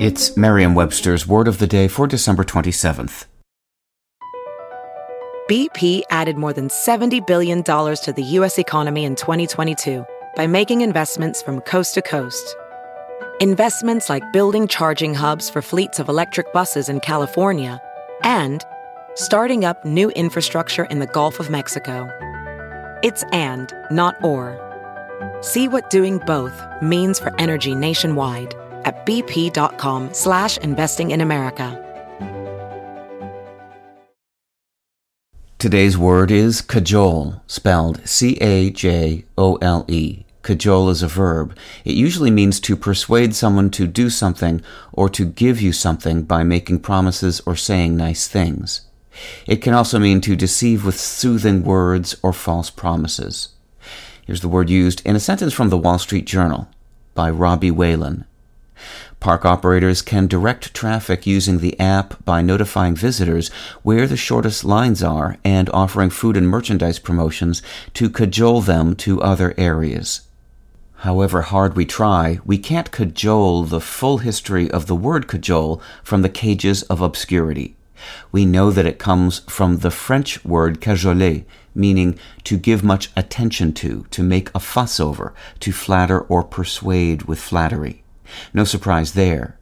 It's Merriam Webster's Word of the Day for December 27th. BP added more than $70 billion to the U.S. economy in 2022 by making investments from coast to coast. Investments like building charging hubs for fleets of electric buses in California and starting up new infrastructure in the Gulf of Mexico. It's and, not or. See what doing both means for energy nationwide at bp.com slash investing in America. Today's word is cajole, spelled C-A-J-O-L-E. Cajole is a verb. It usually means to persuade someone to do something or to give you something by making promises or saying nice things. It can also mean to deceive with soothing words or false promises. Here's the word used in a sentence from the Wall Street Journal by Robbie Whelan. Park operators can direct traffic using the app by notifying visitors where the shortest lines are and offering food and merchandise promotions to cajole them to other areas. However hard we try, we can't cajole the full history of the word cajole from the cages of obscurity. We know that it comes from the French word cajoler, meaning to give much attention to, to make a fuss over, to flatter or persuade with flattery. No surprise there.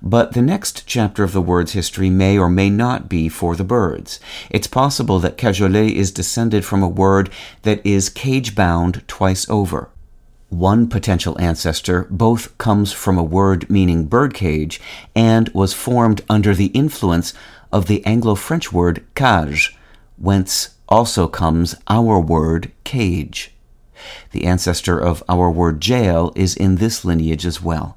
But the next chapter of the word's history may or may not be for the birds. It's possible that cajoler is descended from a word that is cage bound twice over. One potential ancestor both comes from a word meaning birdcage and was formed under the influence of the Anglo French word cage, whence also comes our word cage. The ancestor of our word jail is in this lineage as well.